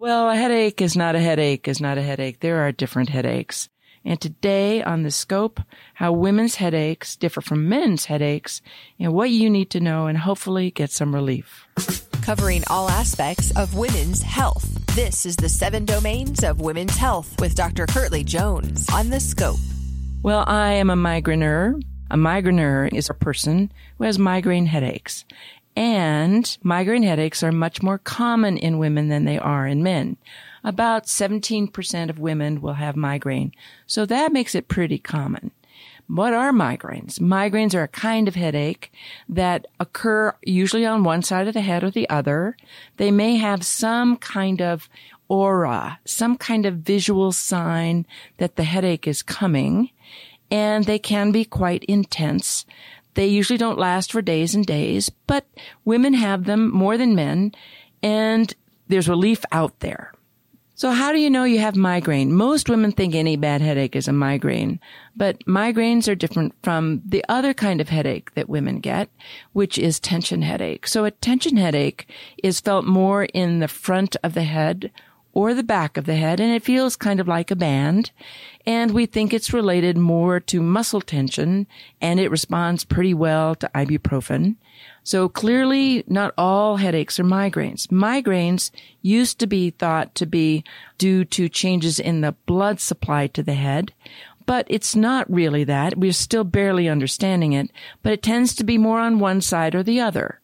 Well, a headache is not a headache is not a headache. There are different headaches. And today on the scope, how women's headaches differ from men's headaches and what you need to know and hopefully get some relief. Covering all aspects of women's health. This is the seven domains of women's health with Dr. Kirtly Jones on the scope. Well, I am a migraineur. A migraineur is a person who has migraine headaches. And migraine headaches are much more common in women than they are in men. About 17% of women will have migraine. So that makes it pretty common. What are migraines? Migraines are a kind of headache that occur usually on one side of the head or the other. They may have some kind of aura, some kind of visual sign that the headache is coming, and they can be quite intense. They usually don't last for days and days, but women have them more than men, and there's relief out there. So how do you know you have migraine? Most women think any bad headache is a migraine, but migraines are different from the other kind of headache that women get, which is tension headache. So a tension headache is felt more in the front of the head or the back of the head, and it feels kind of like a band. And we think it's related more to muscle tension, and it responds pretty well to ibuprofen. So clearly, not all headaches are migraines. Migraines used to be thought to be due to changes in the blood supply to the head, but it's not really that. We're still barely understanding it, but it tends to be more on one side or the other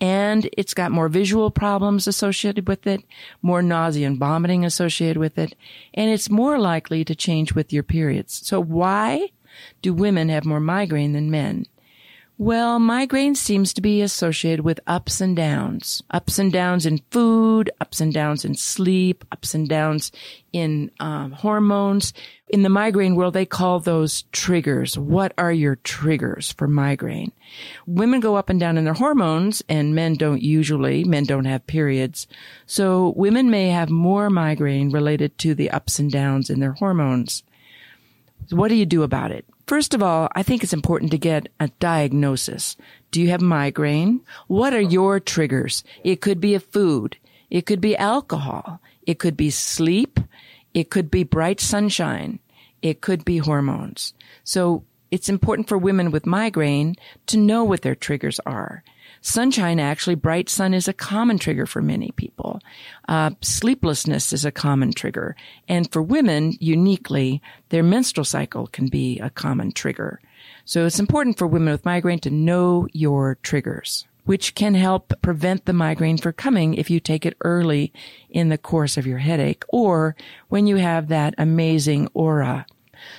and it's got more visual problems associated with it, more nausea and vomiting associated with it, and it's more likely to change with your periods. So why do women have more migraine than men? Well, migraine seems to be associated with ups and downs. Ups and downs in food, ups and downs in sleep, ups and downs in um, hormones. In the migraine world, they call those triggers. What are your triggers for migraine? Women go up and down in their hormones and men don't usually. Men don't have periods. So women may have more migraine related to the ups and downs in their hormones. What do you do about it? First of all, I think it's important to get a diagnosis. Do you have migraine? What are your triggers? It could be a food. It could be alcohol. It could be sleep. It could be bright sunshine. It could be hormones. So it's important for women with migraine to know what their triggers are. Sunshine, actually, bright sun is a common trigger for many people. Uh, sleeplessness is a common trigger. And for women, uniquely, their menstrual cycle can be a common trigger. So it's important for women with migraine to know your triggers, which can help prevent the migraine from coming if you take it early in the course of your headache or when you have that amazing aura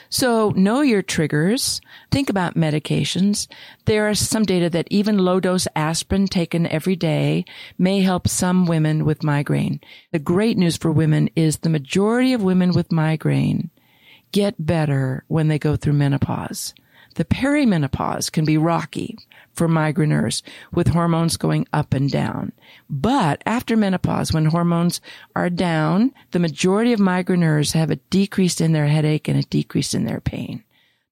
so know your triggers. Think about medications. There is some data that even low dose aspirin taken every day may help some women with migraine. The great news for women is the majority of women with migraine get better when they go through menopause. The perimenopause can be rocky for migraineurs with hormones going up and down. But after menopause, when hormones are down, the majority of migraineurs have a decrease in their headache and a decrease in their pain.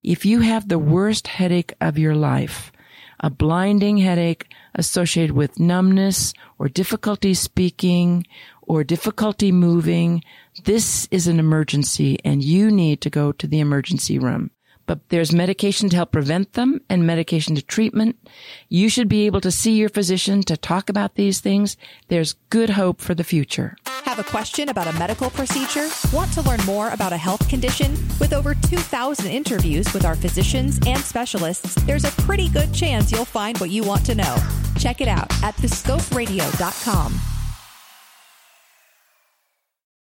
If you have the worst headache of your life, a blinding headache associated with numbness or difficulty speaking or difficulty moving, this is an emergency and you need to go to the emergency room but there's medication to help prevent them and medication to treatment. You should be able to see your physician to talk about these things. There's good hope for the future. Have a question about a medical procedure? Want to learn more about a health condition? With over 2,000 interviews with our physicians and specialists, there's a pretty good chance you'll find what you want to know. Check it out at thescoperadio.com.